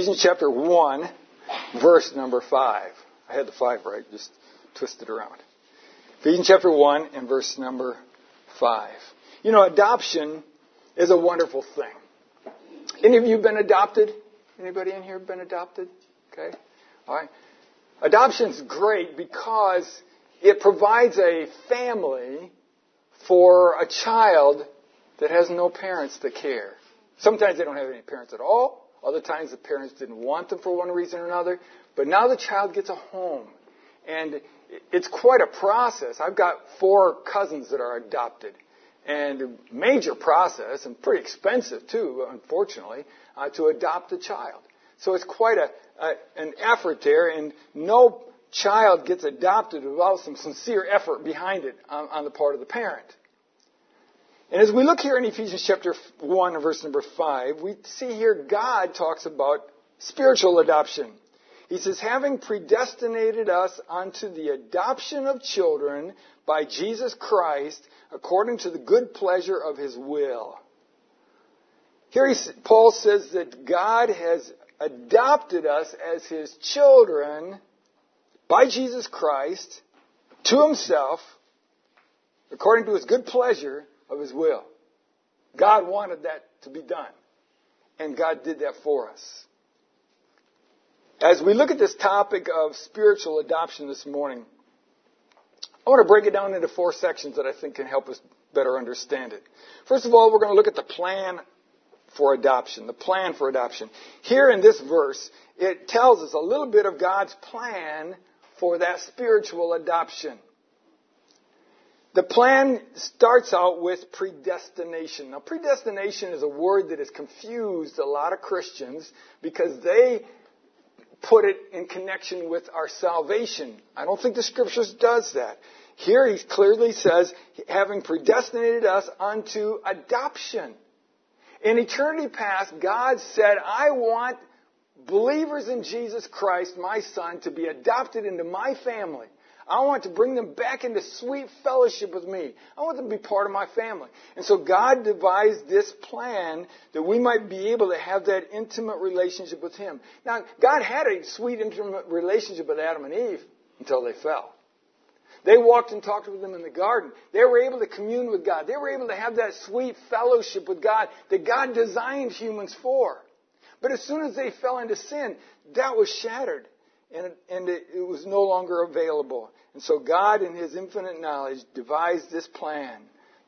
Ephesians chapter 1, verse number 5. I had the 5 right, just twist it around. Ephesians chapter 1 and verse number 5. You know, adoption is a wonderful thing. Any of you been adopted? Anybody in here been adopted? Okay. All right. Adoption's great because it provides a family for a child that has no parents to care. Sometimes they don't have any parents at all. Other times the parents didn't want them for one reason or another. But now the child gets a home. And it's quite a process. I've got four cousins that are adopted. And a major process, and pretty expensive too, unfortunately, uh, to adopt a child. So it's quite a, a, an effort there, and no child gets adopted without some sincere effort behind it on, on the part of the parent. And as we look here in Ephesians chapter 1, verse number 5, we see here God talks about spiritual adoption. He says, having predestinated us unto the adoption of children by Jesus Christ according to the good pleasure of his will. Here he, Paul says that God has adopted us as his children by Jesus Christ to himself according to his good pleasure of his will. God wanted that to be done. And God did that for us. As we look at this topic of spiritual adoption this morning, I want to break it down into four sections that I think can help us better understand it. First of all, we're going to look at the plan for adoption, the plan for adoption. Here in this verse, it tells us a little bit of God's plan for that spiritual adoption. The plan starts out with predestination. Now, predestination is a word that has confused a lot of Christians because they put it in connection with our salvation. I don't think the scriptures does that. Here he clearly says, having predestinated us unto adoption. In eternity past, God said, I want believers in Jesus Christ, my son, to be adopted into my family. I want to bring them back into sweet fellowship with me. I want them to be part of my family. And so God devised this plan that we might be able to have that intimate relationship with Him. Now, God had a sweet intimate relationship with Adam and Eve until they fell. They walked and talked with Him in the garden. They were able to commune with God. They were able to have that sweet fellowship with God that God designed humans for. But as soon as they fell into sin, that was shattered and, it, and it, it was no longer available. And so God, in His infinite knowledge, devised this plan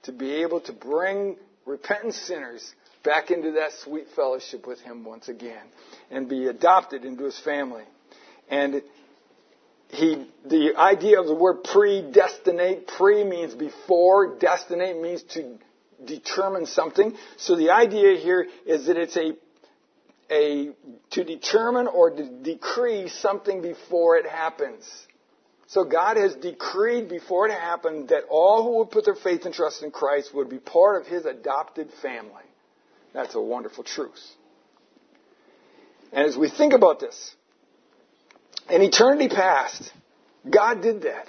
to be able to bring repentant sinners back into that sweet fellowship with Him once again and be adopted into His family. And he, the idea of the word predestinate, pre means before, destinate means to determine something. So the idea here is that it's a a, to determine or to decree something before it happens. So God has decreed before it happened that all who would put their faith and trust in Christ would be part of His adopted family. That's a wonderful truth. And as we think about this, in eternity past, God did that.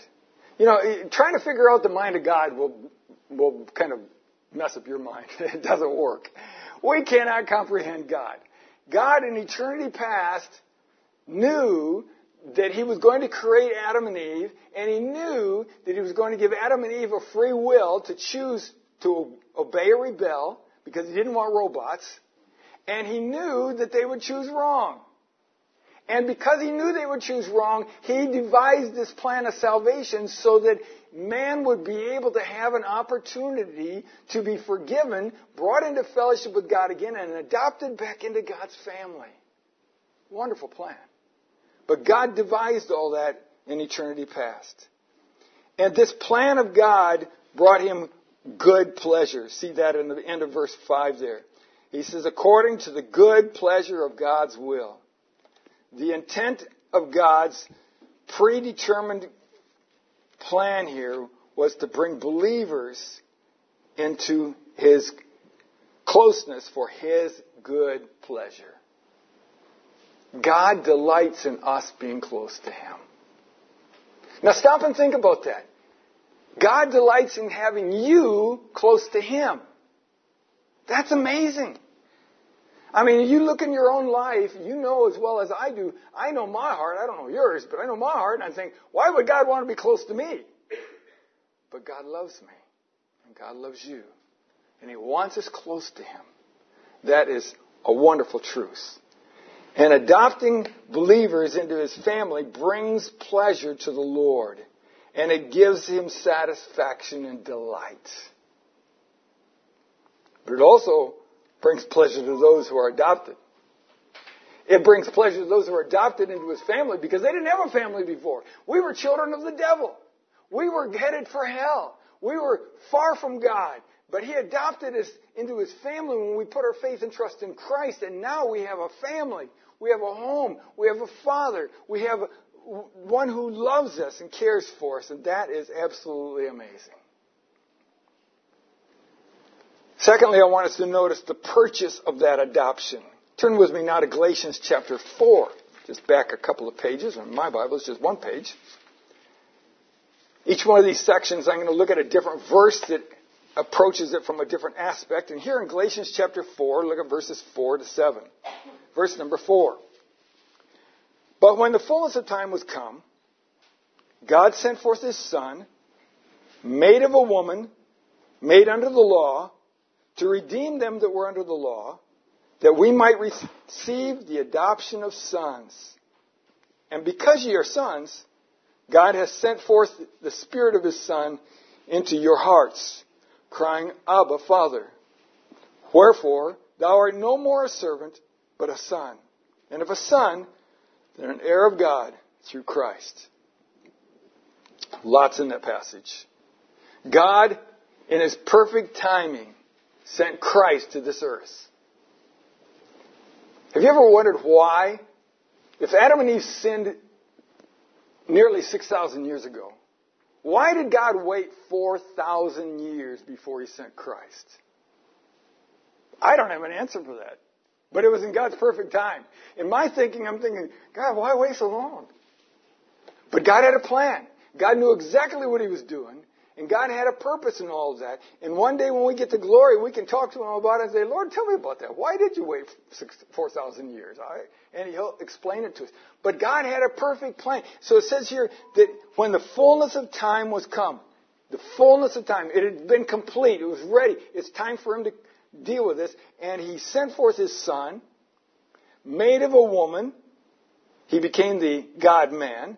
You know, trying to figure out the mind of God will, will kind of mess up your mind. It doesn't work. We cannot comprehend God. God in eternity past knew that he was going to create Adam and Eve, and he knew that he was going to give Adam and Eve a free will to choose to obey or rebel because he didn't want robots, and he knew that they would choose wrong. And because he knew they would choose wrong, he devised this plan of salvation so that man would be able to have an opportunity to be forgiven, brought into fellowship with God again, and adopted back into God's family. Wonderful plan. But God devised all that in eternity past. And this plan of God brought him good pleasure. See that in the end of verse 5 there. He says, according to the good pleasure of God's will. The intent of God's predetermined plan here was to bring believers into his closeness for his good pleasure. God delights in us being close to him. Now stop and think about that. God delights in having you close to him. That's amazing. I mean, you look in your own life, you know as well as I do. I know my heart. I don't know yours, but I know my heart. And I'm think, why would God want to be close to me? But God loves me. And God loves you. And He wants us close to Him. That is a wonderful truth. And adopting believers into His family brings pleasure to the Lord. And it gives Him satisfaction and delight. But it also brings pleasure to those who are adopted. It brings pleasure to those who are adopted into his family because they didn't have a family before. We were children of the devil. We were headed for hell. We were far from God. But he adopted us into his family when we put our faith and trust in Christ. And now we have a family. We have a home. We have a father. We have one who loves us and cares for us. And that is absolutely amazing. Secondly, I want us to notice the purchase of that adoption. Turn with me now to Galatians chapter 4. Just back a couple of pages. In my Bible, it's just one page. Each one of these sections, I'm going to look at a different verse that approaches it from a different aspect. And here in Galatians chapter 4, look at verses 4 to 7. Verse number 4. But when the fullness of time was come, God sent forth his Son, made of a woman, made under the law, to redeem them that were under the law, that we might receive the adoption of sons. And because ye are sons, God has sent forth the Spirit of His Son into your hearts, crying, Abba, Father. Wherefore, thou art no more a servant, but a son. And if a son, then an heir of God through Christ. Lots in that passage. God, in His perfect timing, sent Christ to this earth. Have you ever wondered why? If Adam and Eve sinned nearly 6,000 years ago, why did God wait 4,000 years before he sent Christ? I don't have an answer for that. But it was in God's perfect time. In my thinking, I'm thinking, God, why wait so long? But God had a plan. God knew exactly what he was doing. And God had a purpose in all of that. And one day when we get to glory, we can talk to Him about it and say, Lord, tell me about that. Why did you wait 4,000 years? Right? And He'll explain it to us. But God had a perfect plan. So it says here that when the fullness of time was come, the fullness of time, it had been complete. It was ready. It's time for Him to deal with this. And He sent forth His Son, made of a woman. He became the God man.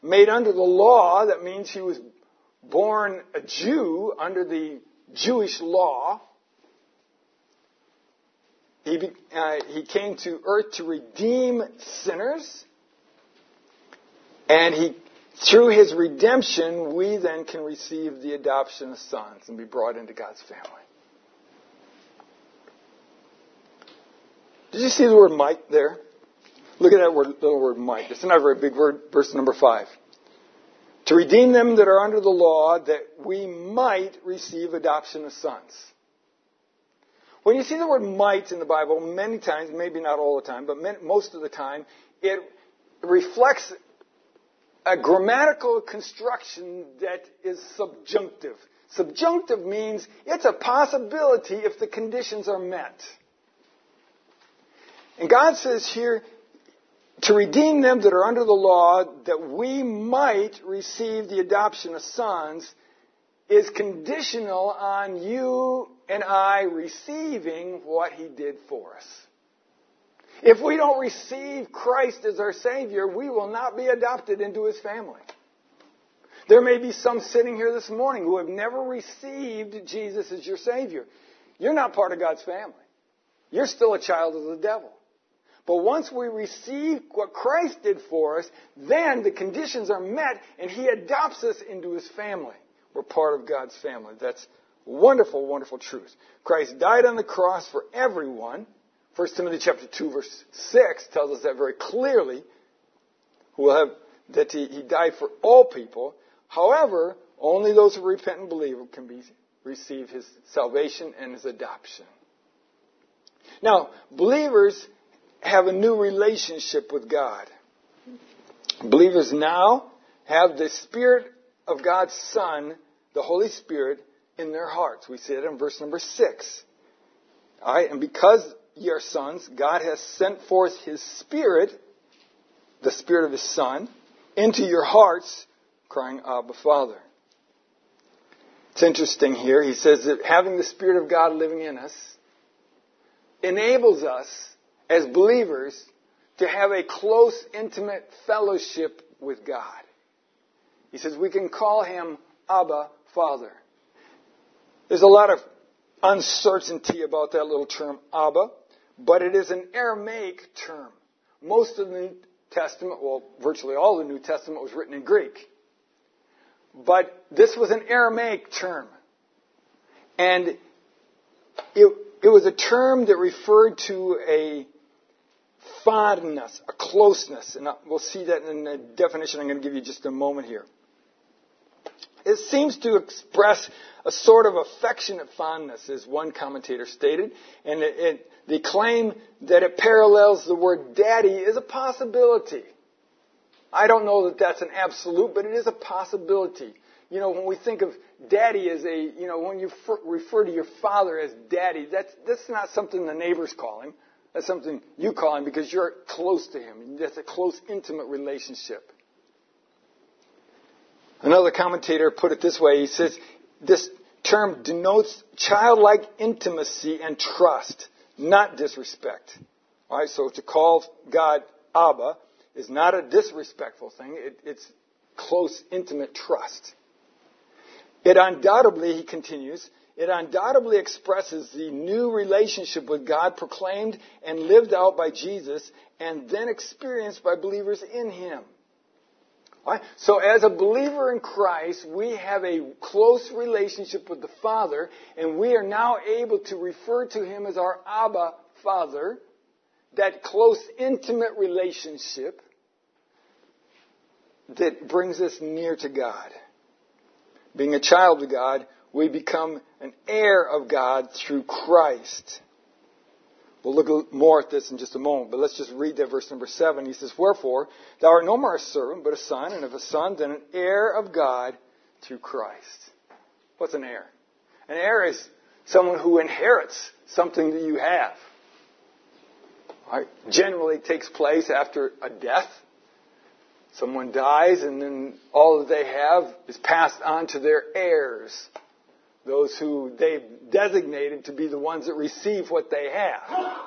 Made under the law, that means He was born a Jew under the Jewish law. He, uh, he came to earth to redeem sinners. And he, through his redemption, we then can receive the adoption of sons and be brought into God's family. Did you see the word might there? Look at that word, little word might. It's not a very big word, verse number five to redeem them that are under the law, that we might receive adoption of sons. When you see the word might in the Bible, many times, maybe not all the time, but most of the time, it reflects a grammatical construction that is subjunctive. Subjunctive means it's a possibility if the conditions are met. And God says here, to redeem them that are under the law, that we might receive the adoption of sons, is conditional on you and I receiving what He did for us. If we don't receive Christ as our Savior, we will not be adopted into His family. There may be some sitting here this morning who have never received Jesus as your Savior. You're not part of God's family. You're still a child of the devil. But once we receive what Christ did for us, then the conditions are met and He adopts us into His family. We're part of God's family. That's wonderful, wonderful truth. Christ died on the cross for everyone. 1 Timothy chapter 2 verse 6 tells us that very clearly. Who have, that he, he died for all people. However, only those who repent and believe can be, receive His salvation and His adoption. Now, believers have a new relationship with God. Believers now have the Spirit of God's Son, the Holy Spirit, in their hearts. We see it in verse number six. Alright, and because ye are sons, God has sent forth his Spirit, the Spirit of his Son, into your hearts, crying, Abba, Father. It's interesting here. He says that having the Spirit of God living in us enables us as believers to have a close, intimate fellowship with God. He says we can call him Abba, Father. There's a lot of uncertainty about that little term, Abba, but it is an Aramaic term. Most of the New Testament, well, virtually all the New Testament was written in Greek. But this was an Aramaic term. And it, it was a term that referred to a fondness, a closeness. And we'll see that in the definition I'm going to give you just a moment here. It seems to express a sort of affectionate fondness, as one commentator stated, and it, it, the claim that it parallels the word daddy is a possibility. I don't know that that's an absolute, but it is a possibility. You know, when we think of daddy as a, you know, when you refer to your father as daddy, that's, that's not something the neighbors call him. That's something you call him because you're close to him. That's a close, intimate relationship. Another commentator put it this way. He says, this term denotes childlike intimacy and trust, not disrespect. All right, so to call God Abba is not a disrespectful thing. It, it's close, intimate trust. It undoubtedly, he continues, it undoubtedly expresses the new relationship with God proclaimed and lived out by Jesus and then experienced by believers in Him. Right? So as a believer in Christ, we have a close relationship with the Father, and we are now able to refer to Him as our Abba Father, that close, intimate relationship that brings us near to God. Being a child of God, we become an heir of God through Christ. We'll look more at this in just a moment, but let's just read that verse number seven. He says, Wherefore, thou art no more a servant, but a son, and if a son, then an heir of God through Christ. What's an heir? An heir is someone who inherits something that you have. Right? Generally takes place after a death. Someone dies and then all that they have is passed on to their heirs those who they've designated to be the ones that receive what they have.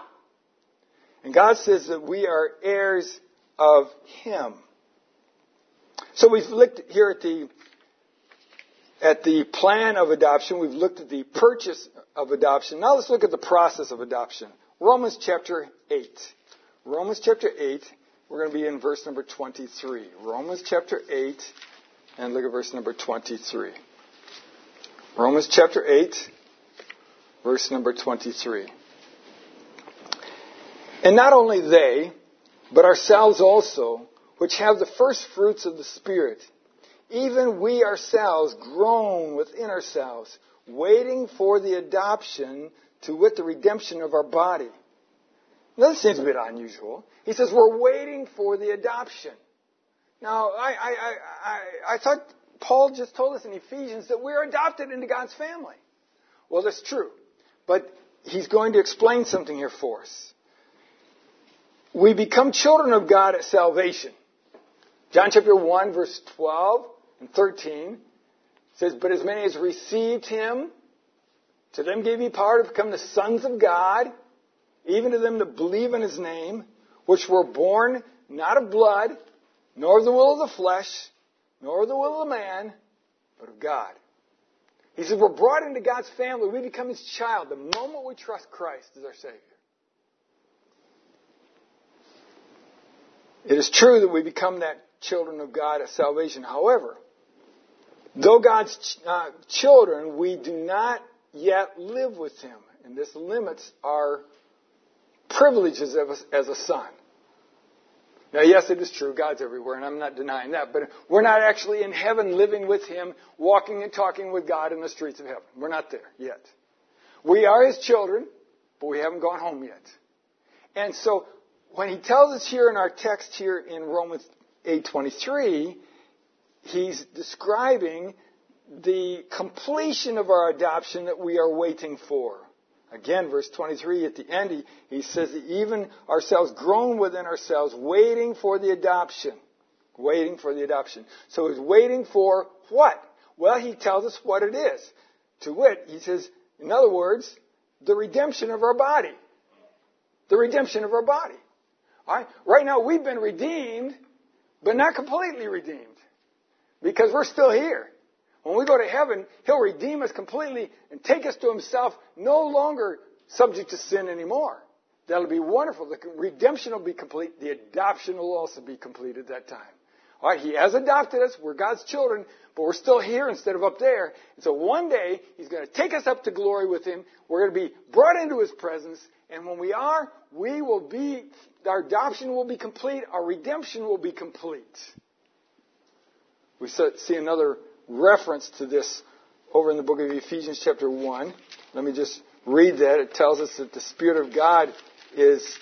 And God says that we are heirs of Him. So we've looked here at the at the plan of adoption. We've looked at the purchase of adoption. Now let's look at the process of adoption. Romans chapter 8. Romans chapter 8. We're going to be in verse number 23. Romans chapter 8 and look at verse number 23. Romans chapter 8, verse number 23. And not only they, but ourselves also, which have the first fruits of the Spirit, even we ourselves groan within ourselves, waiting for the adoption to wit the redemption of our body. Now, this seems a bit unusual. He says we're waiting for the adoption. Now, I, I, I, I, thought Paul just told us in Ephesians that we're adopted into God's family. Well, that's true. But he's going to explain something here for us. We become children of God at salvation. John chapter 1 verse 12 and 13 says, But as many as received him, to them gave he power to become the sons of God, even to them that believe in his name, which were born not of blood, nor of the will of the flesh, nor the will of man, but of God. He says we're brought into God's family. We become His child the moment we trust Christ as our Savior. It is true that we become that children of God at salvation. However, though God's uh, children, we do not yet live with Him. And this limits our privileges a, as a son. Now, yes, it is true. God's everywhere, and I'm not denying that. But we're not actually in heaven living with Him, walking and talking with God in the streets of heaven. We're not there yet. We are His children, but we haven't gone home yet. And so, when He tells us here in our text here in Romans 8:23, He's describing the completion of our adoption that we are waiting for. Again, verse 23 at the end, he, he says even ourselves groan within ourselves, waiting for the adoption. Waiting for the adoption. So he's waiting for what? Well, he tells us what it is. To wit, he says, in other words, the redemption of our body. The redemption of our body. Alright? Right now we've been redeemed, but not completely redeemed. Because we're still here. When we go to heaven, He'll redeem us completely and take us to Himself, no longer subject to sin anymore. That'll be wonderful. The redemption will be complete. The adoption will also be complete at that time. All right, He has adopted us. We're God's children, but we're still here instead of up there. And so one day, He's going to take us up to glory with Him. We're going to be brought into His presence. And when we are, we will be, our adoption will be complete. Our redemption will be complete. We see another reference to this over in the book of Ephesians, chapter 1. Let me just read that. It tells us that the Spirit of God is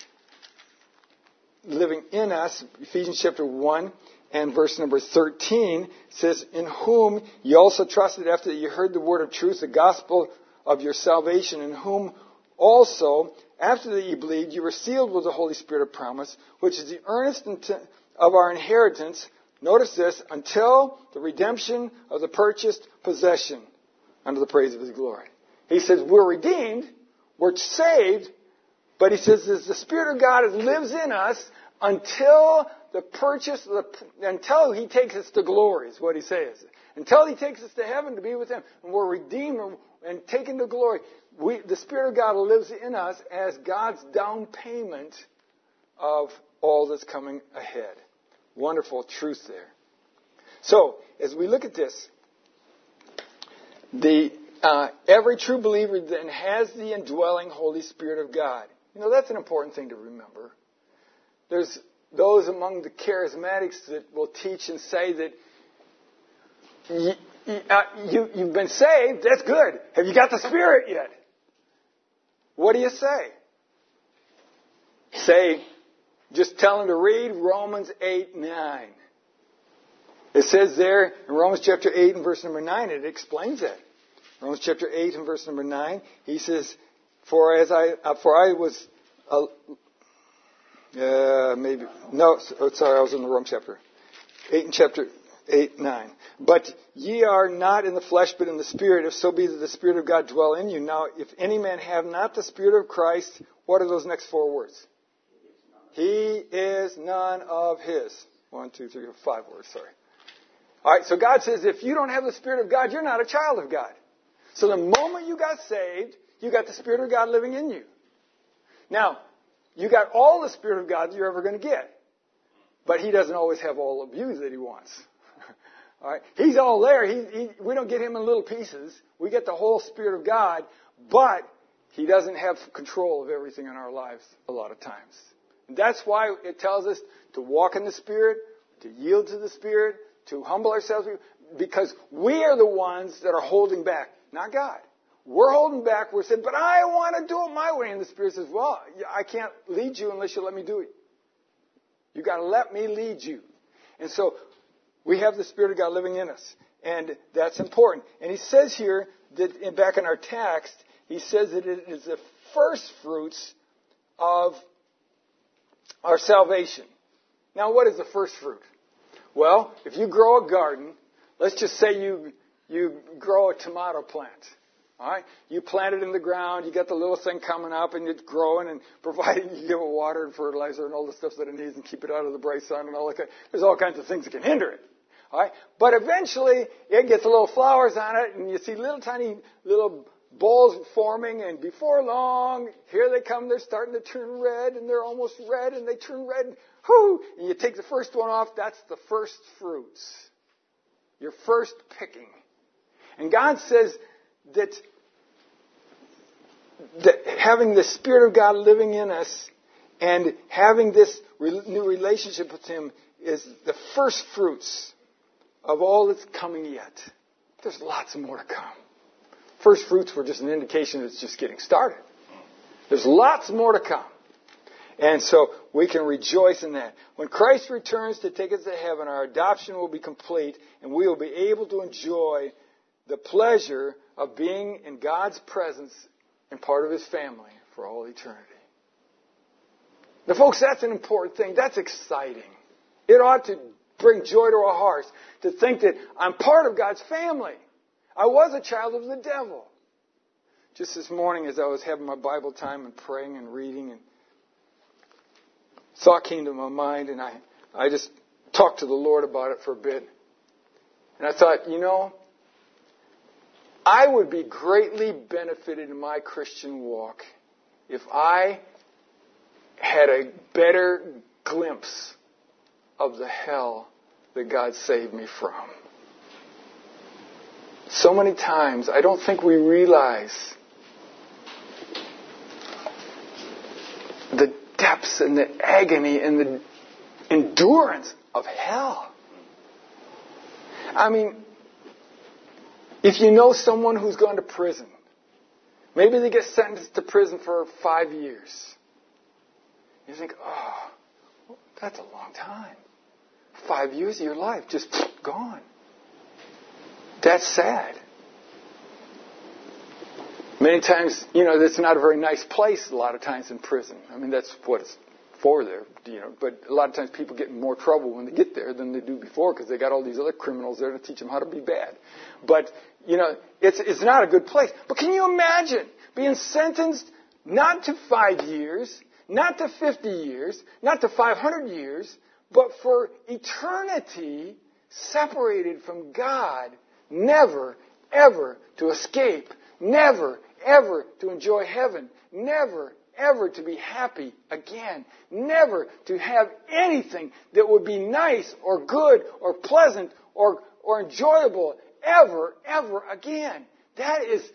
living in us. Ephesians, chapter 1 and verse number 13 says, In whom you also trusted after that you heard the word of truth, the gospel of your salvation, in whom also, after that you believed, you were sealed with the Holy Spirit of promise, which is the earnest of our inheritance Notice this, until the redemption of the purchased possession under the praise of his glory. He says we're redeemed, we're saved, but he says the Spirit of God lives in us until the purchase, the, until he takes us to glory is what he says. Until he takes us to heaven to be with him and we're redeemed and taken to glory. We, the Spirit of God lives in us as God's down payment of all that's coming ahead wonderful truth there. So, as we look at this, the, uh, every true believer then has the indwelling Holy Spirit of God. You know, that's an important thing to remember. There's those among the charismatics that will teach and say that you, uh, you, you've been saved, that's good. Have you got the Spirit yet? What do you say? Say, just tell him to read Romans 8, 9. It says there in Romans chapter 8 and verse number 9, it explains that. Romans chapter 8 and verse number 9, he says, For as I, uh, for I was, uh, uh, maybe, no, oh, sorry, I was in the wrong chapter. 8 and chapter 8, 9. But ye are not in the flesh, but in the Spirit, if so be that the Spirit of God dwell in you. Now, if any man have not the Spirit of Christ, what are those next four words? He is none of his. One, two, three, five words, sorry. Alright, so God says if you don't have the Spirit of God, you're not a child of God. So the moment you got saved, you got the Spirit of God living in you. Now, you got all the Spirit of God that you're ever going to get. But He doesn't always have all of you that He wants. Alright? He's all there. He, he, we don't get Him in little pieces. We get the whole Spirit of God, but He doesn't have control of everything in our lives a lot of times. That's why it tells us to walk in the Spirit, to yield to the Spirit, to humble ourselves, because we are the ones that are holding back, not God. We're holding back. We're saying, but I want to do it my way. And the Spirit says, well, I can't lead you unless you let me do it. You got to let me lead you. And so we have the Spirit of God living in us. And that's important. And he says here that in, back in our text, he says that it is the first fruits of our salvation. Now, what is the first fruit? Well, if you grow a garden, let's just say you, you grow a tomato plant. All right? You plant it in the ground, you get the little thing coming up and it's growing and providing you give it water and fertilizer and all the stuff that it needs and keep it out of the bright sun and all that there's all kinds of things that can hinder it. All right? But eventually it gets little flowers on it and you see little tiny little balls forming, and before long, here they come. They're starting to turn red, and they're almost red, and they turn red. Whoo! And you take the first one off. That's the first fruits. Your first picking. And God says that, that having the Spirit of God living in us and having this new relationship with Him is the first fruits of all that's coming yet. There's lots more to come. First fruits were just an indication that it's just getting started. There's lots more to come. And so we can rejoice in that. When Christ returns to take us to heaven, our adoption will be complete and we will be able to enjoy the pleasure of being in God's presence and part of his family for all eternity. Now, folks, that's an important thing. That's exciting. It ought to bring joy to our hearts to think that I'm part of God's family. I was a child of the devil. Just this morning, as I was having my Bible time and praying and reading, and thought came to my mind, and I, I just talked to the Lord about it for a bit. And I thought, you know, I would be greatly benefited in my Christian walk if I had a better glimpse of the hell that God saved me from. So many times, I don't think we realize the depths and the agony and the endurance of hell. I mean, if you know someone who's gone to prison, maybe they get sentenced to prison for five years. You think, oh, that's a long time. Five years of your life just gone. That's sad. Many times, you know, it's not a very nice place a lot of times in prison. I mean, that's what it's for there, you know. But a lot of times people get in more trouble when they get there than they do before because they got all these other criminals there to teach them how to be bad. But, you know, it's, it's not a good place. But can you imagine being sentenced not to five years, not to 50 years, not to 500 years, but for eternity separated from God, never, ever to escape, never, ever to enjoy heaven, never, ever to be happy again, never to have anything that would be nice or good or pleasant or, or enjoyable ever, ever again. That is,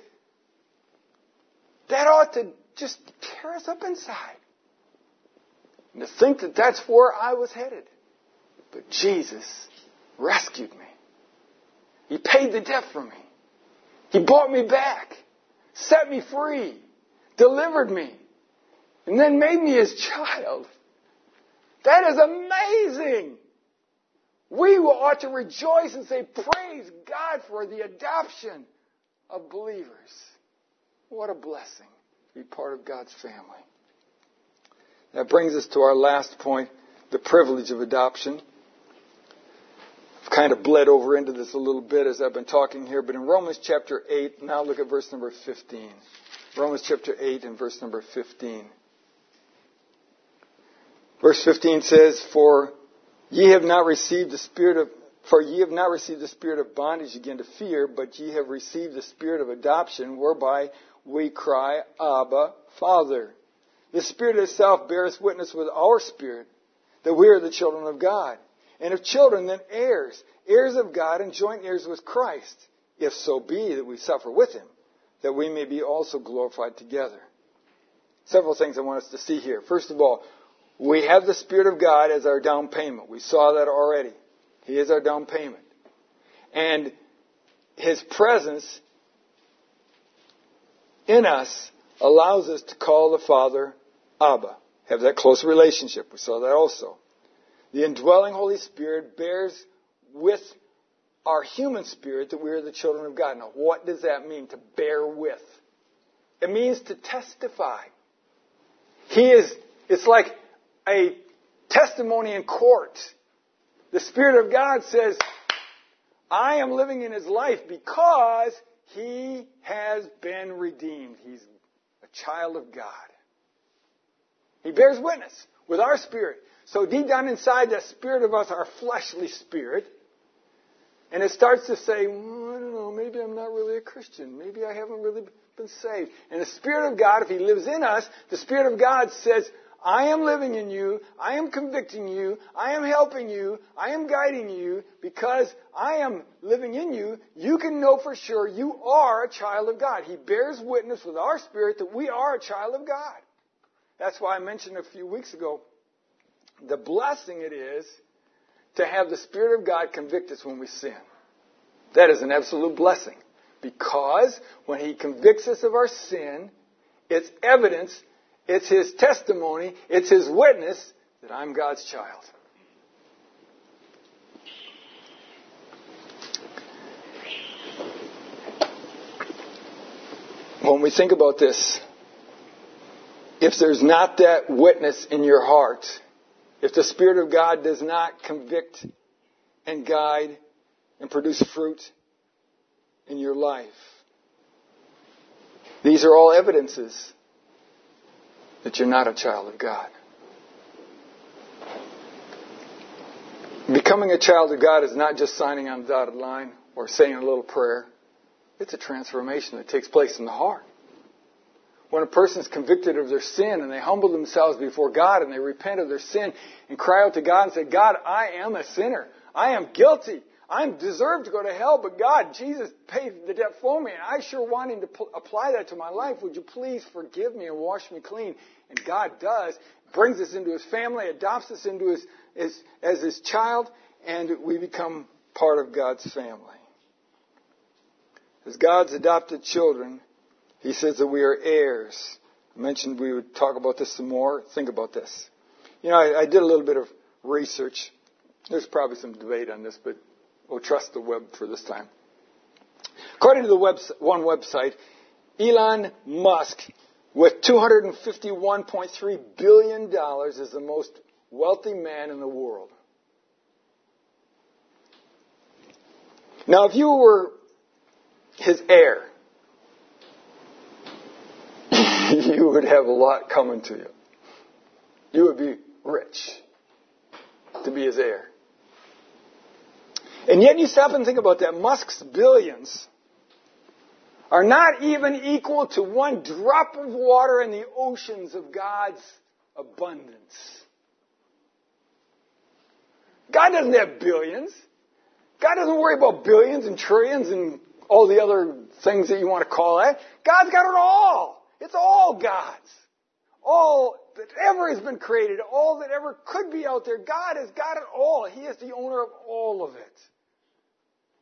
that ought to just tear us up inside. And to think that that's where I was headed. But Jesus rescued me. He paid the debt for me. He bought me back, set me free, delivered me, and then made me his child. That is amazing. We ought to rejoice and say, Praise God for the adoption of believers. What a blessing to be part of God's family. That brings us to our last point the privilege of adoption. Kind of bled over into this a little bit as I've been talking here, but in Romans chapter 8, now look at verse number 15. Romans chapter 8 and verse number 15. Verse 15 says, For ye have not received the spirit of for ye have not received the spirit of bondage again to fear, but ye have received the spirit of adoption, whereby we cry, Abba, Father. The Spirit itself bears witness with our spirit that we are the children of God. And if children, then heirs, heirs of God and joint heirs with Christ, if so be that we suffer with him, that we may be also glorified together. Several things I want us to see here. First of all, we have the Spirit of God as our down payment. We saw that already. He is our down payment. And His presence in us allows us to call the Father Abba. Have that close relationship. We saw that also. The indwelling Holy Spirit bears with our human spirit that we are the children of God. Now, what does that mean to bear with? It means to testify. He is, it's like a testimony in court. The Spirit of God says, I am living in his life because he has been redeemed. He's a child of God. He bears witness with our spirit. So deep down inside that spirit of us, our fleshly spirit, and it starts to say, well, I don't know, maybe I'm not really a Christian. Maybe I haven't really been saved. And the Spirit of God, if He lives in us, the Spirit of God says, I am living in you. I am convicting you. I am helping you. I am guiding you because I am living in you. You can know for sure you are a child of God. He bears witness with our spirit that we are a child of God. That's why I mentioned a few weeks ago the blessing it is to have the Spirit of God convict us when we sin. That is an absolute blessing. Because when He convicts us of our sin, it's evidence, it's His testimony, it's His witness that I'm God's child. when we think about this, if there's not that witness in your heart, if the Spirit of God does not convict and guide and produce fruit in your life, these are all evidences that you're not a child of God. Becoming a child of God is not just signing on the dotted line or saying a little prayer. It's a transformation that takes place in the heart. When a person is convicted of their sin and they humble themselves before God and they repent of their sin and cry out to God and say, God, I am a sinner. I am guilty. I deserve to go to hell, but God, Jesus paid the debt for me, and I sure want Him to pl- apply that to my life. Would you please forgive me and wash me clean? And God does, brings us into His family, adopts us into His, his as His child, and we become part of God's family. As God's adopted children, He says that we are heirs. I mentioned we would talk about this some more. Think about this. You know, I, I did a little bit of research. There's probably some debate on this, but we'll trust the web for this time. According to the web, one website, Elon Musk, with $251.3 billion, is the most wealthy man in the world. Now, if you were his heir, you would have a lot coming to you. You would be rich to be his heir. And yet you stop and think about that. Musk's billions are not even equal to one drop of water in the oceans of God's abundance. God doesn't have billions. God doesn't worry about billions and trillions and all the other things that you want to call it. God's got it all. It's all God's. All that ever has been created, all that ever could be out there, God has got it all. He is the owner of all of it.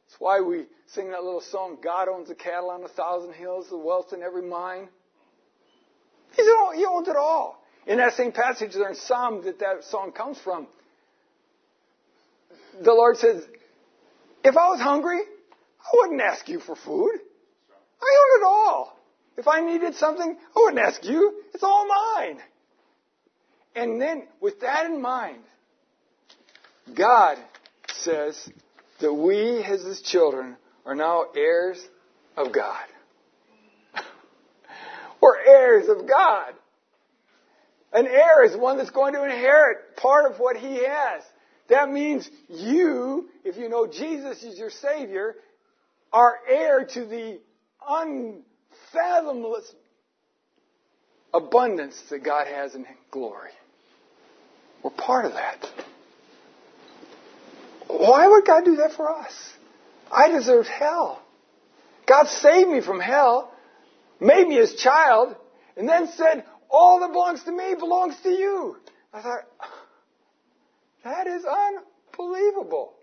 That's why we sing that little song, God owns the cattle on a thousand hills, the wealth in every mine. He's all, he owns it all. In that same passage there in Psalm that that song comes from, the Lord says, if I was hungry, I wouldn't ask you for food. I own it all. If I needed something, I wouldn't ask you. It's all mine. And then, with that in mind, God says that we, as His children, are now heirs of God. We're heirs of God. An heir is one that's going to inherit part of what He has. That means you, if you know Jesus is your Savior, are heir to the unfathomless abundance that God has in glory. We're part of that. Why would God do that for us? I deserved hell. God saved me from hell, made me his child, and then said, all that belongs to me belongs to you. I thought, that is unbelievable.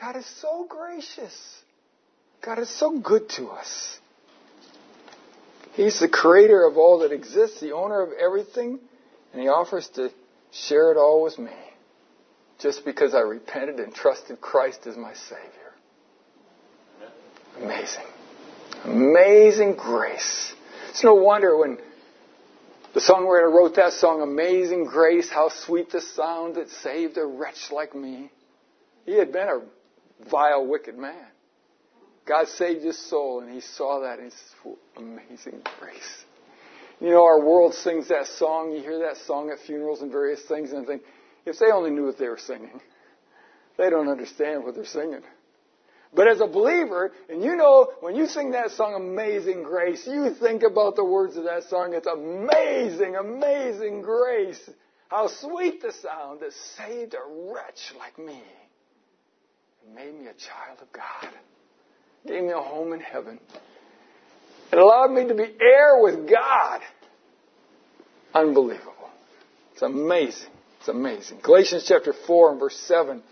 God is so gracious. God is so good to us. He's the creator of all that exists, the owner of everything, and He offers to share it all with me just because I repented and trusted Christ as my Savior. Amazing. Amazing grace. It's no wonder when the songwriter wrote that song, Amazing Grace, how sweet the sound that saved a wretch like me. He had been a vile, wicked man. God saved his soul, and he saw that, and it's amazing grace. You know, our world sings that song. You hear that song at funerals and various things, and think, if they only knew what they were singing, they don't understand what they're singing. But as a believer, and you know, when you sing that song, Amazing Grace, you think about the words of that song. It's amazing, amazing grace. How sweet the sound that saved a wretch like me and made me a child of God. Gave me a home in heaven. It allowed me to be heir with God. Unbelievable. It's amazing. It's amazing. Galatians chapter 4 and verse 7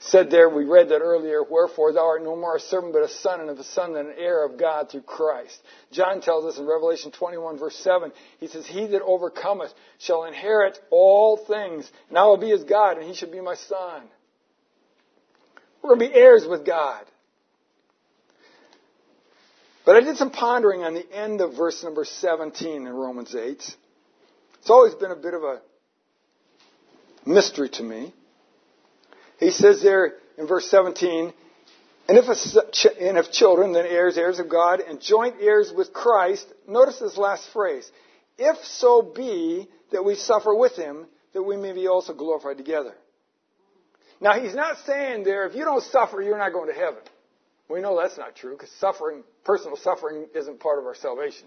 said there, we read that earlier, wherefore thou art no more a servant but a son, and of a son then an heir of God through Christ. John tells us in Revelation 21 verse 7, he says, He that overcometh shall inherit all things, and I will be his God, and he shall be my son. We're going to be heirs with God. But I did some pondering on the end of verse number 17 in Romans 8. It's always been a bit of a mystery to me. He says there in verse 17, and if, a, and if children, then heirs, heirs of God, and joint heirs with Christ, notice this last phrase, if so be that we suffer with him, that we may be also glorified together. Now, he's not saying there, if you don't suffer, you're not going to heaven. We know that's not true, because suffering, personal suffering, isn't part of our salvation.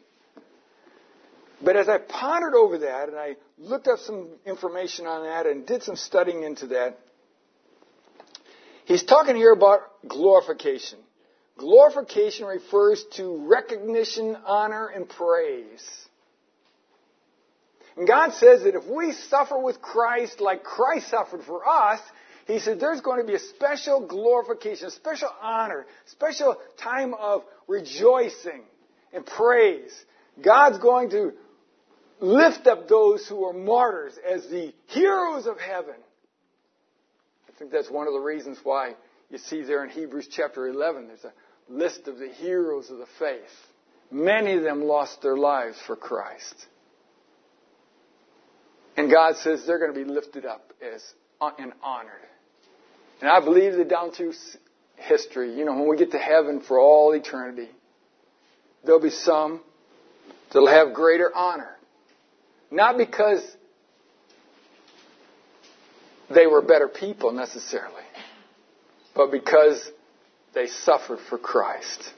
But as I pondered over that, and I looked up some information on that, and did some studying into that, he's talking here about glorification. Glorification refers to recognition, honor, and praise. And God says that if we suffer with Christ like Christ suffered for us, He said there's going to be a special glorification, special honor, special time of rejoicing and praise. God's going to lift up those who are martyrs as the heroes of heaven. I think that's one of the reasons why you see there in Hebrews chapter 11, there's a list of the heroes of the faith. Many of them lost their lives for Christ. And God says they're going to be lifted up as uh, and honored. And I believe that down through history, you know, when we get to heaven for all eternity, there'll be some that'll have greater honor. Not because they were better people necessarily, but because they suffered for Christ.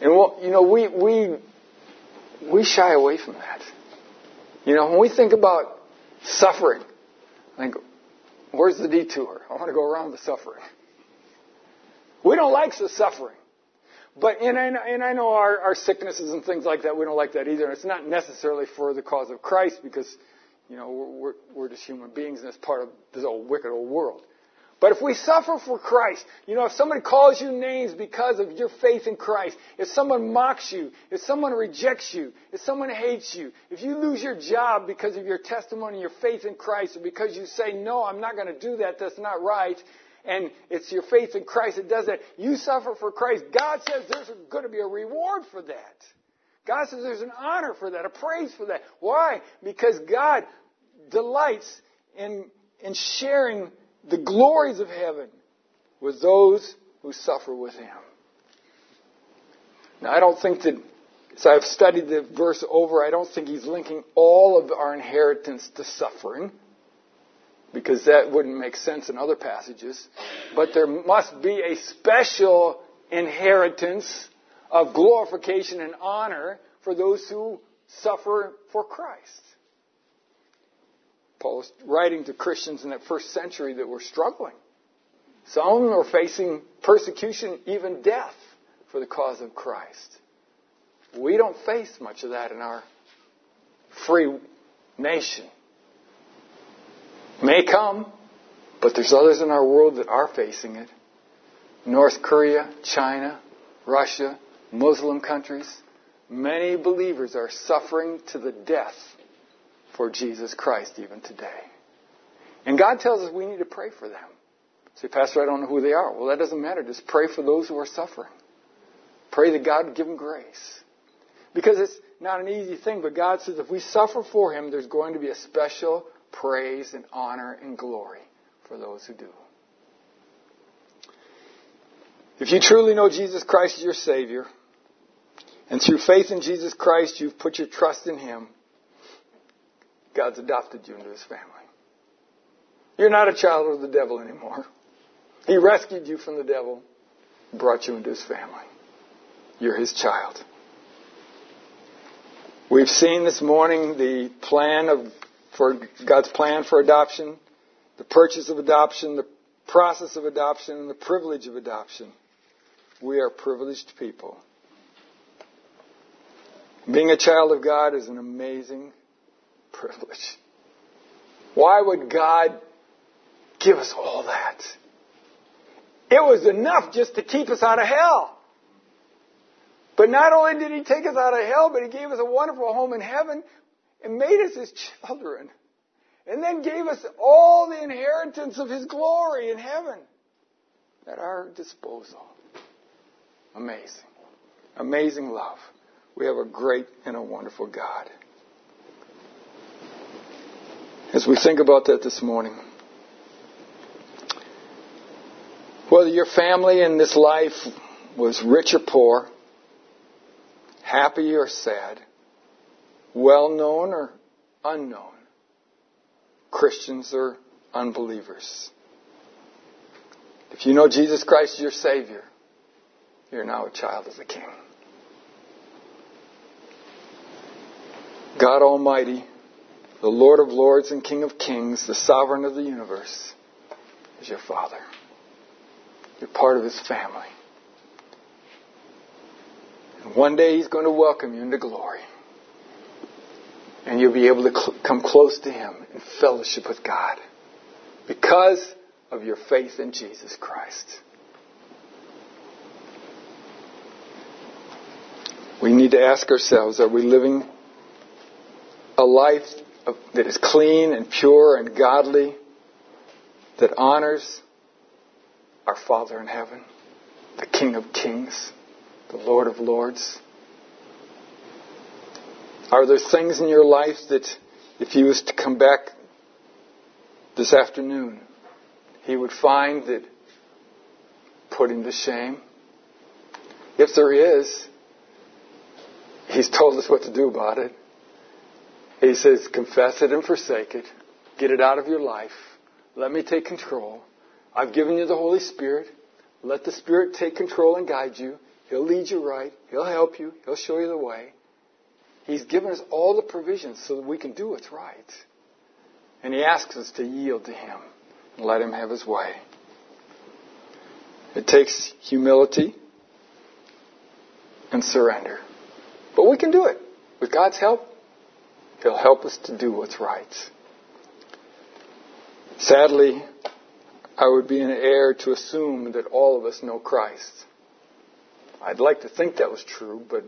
And well, you know, we, we we shy away from that. You know, when we think about suffering, Think, where's the detour? I want to go around the suffering. We don't like the suffering. But, and I know, and I know our, our sicknesses and things like that, we don't like that either. And it's not necessarily for the cause of Christ because, you know, we're, we're just human beings and it's part of this old wicked old world. But if we suffer for Christ, you know, if somebody calls you names because of your faith in Christ, if someone mocks you, if someone rejects you, if someone hates you, if you lose your job because of your testimony, your faith in Christ, or because you say, no, I'm not going to do that, that's not right, and it's your faith in Christ that does that, you suffer for Christ. God says there's going to be a reward for that. God says there's an honor for that, a praise for that. Why? Because God delights in, in sharing the glories of heaven with those who suffer with him. Now, I don't think that, as I've studied the verse over, I don't think he's linking all of our inheritance to suffering, because that wouldn't make sense in other passages. But there must be a special inheritance of glorification and honor for those who suffer for Christ. Paul was writing to Christians in that first century that were struggling. Some were facing persecution, even death, for the cause of Christ. We don't face much of that in our free nation. May come, but there's others in our world that are facing it. North Korea, China, Russia, Muslim countries. Many believers are suffering to the death for Jesus Christ even today. And God tells us we need to pray for them. Say, Pastor, I don't know who they are. Well, that doesn't matter. Just pray for those who are suffering. Pray that God would give them grace. Because it's not an easy thing, but God says if we suffer for Him, there's going to be a special praise and honor and glory for those who do. If you truly know Jesus Christ as your Savior, and through faith in Jesus Christ, you've put your trust in Him, God's adopted you into his family. You're not a child of the devil anymore. He rescued you from the devil, brought you into his family. You're his child. We've seen this morning the plan of for God's plan for adoption, the purchase of adoption, the process of adoption, and the privilege of adoption. We are privileged people. Being a child of God is an amazing privilege. Why would God give us all that? It was enough just to keep us out of hell. But not only did He take us out of hell, but He gave us a wonderful home in heaven and made us His children. And then gave us all the inheritance of His glory in heaven. at our disposal. Amazing. Amazing love. We have a great and a wonderful God. As we think about that this morning, whether your family in this life was rich or poor, happy or sad, well known or unknown, Christians or unbelievers. If you know Jesus Christ as your Savior, you're now a child of the King. God Almighty, the Lord of Lords and King of Kings, the sovereign of the universe, is your Father. You're part of His family. And one day He's going to welcome you into glory. And you'll be able to cl- come close to Him in fellowship with God because of your faith in Jesus Christ. We need to ask ourselves are we living a life that is clean and pure and godly, that honors our Father in heaven, the King of kings, the Lord of lords? Are there things in your life that if he was to come back this afternoon, he would find that put him to shame? If there is, he's told us what to do about it. He says, confess it and forsake it. Get it out of your life. Let me take control. I've given you the Holy Spirit. Let the Spirit take control and guide you. He'll lead you right. He'll help you. He'll show you the way. He's given us all the provisions so that we can do what's right. And He asks us to yield to Him and let Him have His way. It takes humility and surrender. But we can do it. With God's help, He'll help us to do what's right. Sadly, I would be an error to assume that all of us know Christ. I'd like to think that was true, but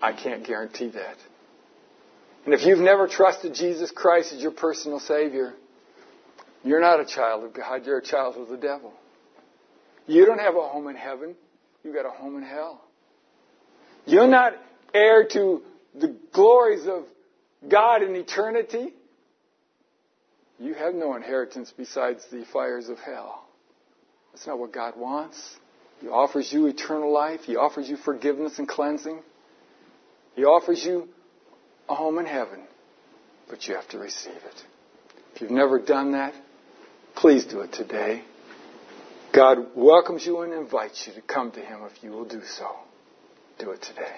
I can't guarantee that. And if you've never trusted Jesus Christ as your personal Savior, you're not a child of God, you're a child of the devil. You don't have a home in heaven, you've got a home in hell. You're not heir to the glories of God in eternity. You have no inheritance besides the fires of hell. That's not what God wants. He offers you eternal life. He offers you forgiveness and cleansing. He offers you a home in heaven, but you have to receive it. If you've never done that, please do it today. God welcomes you and invites you to come to Him if you will do so. Do it today.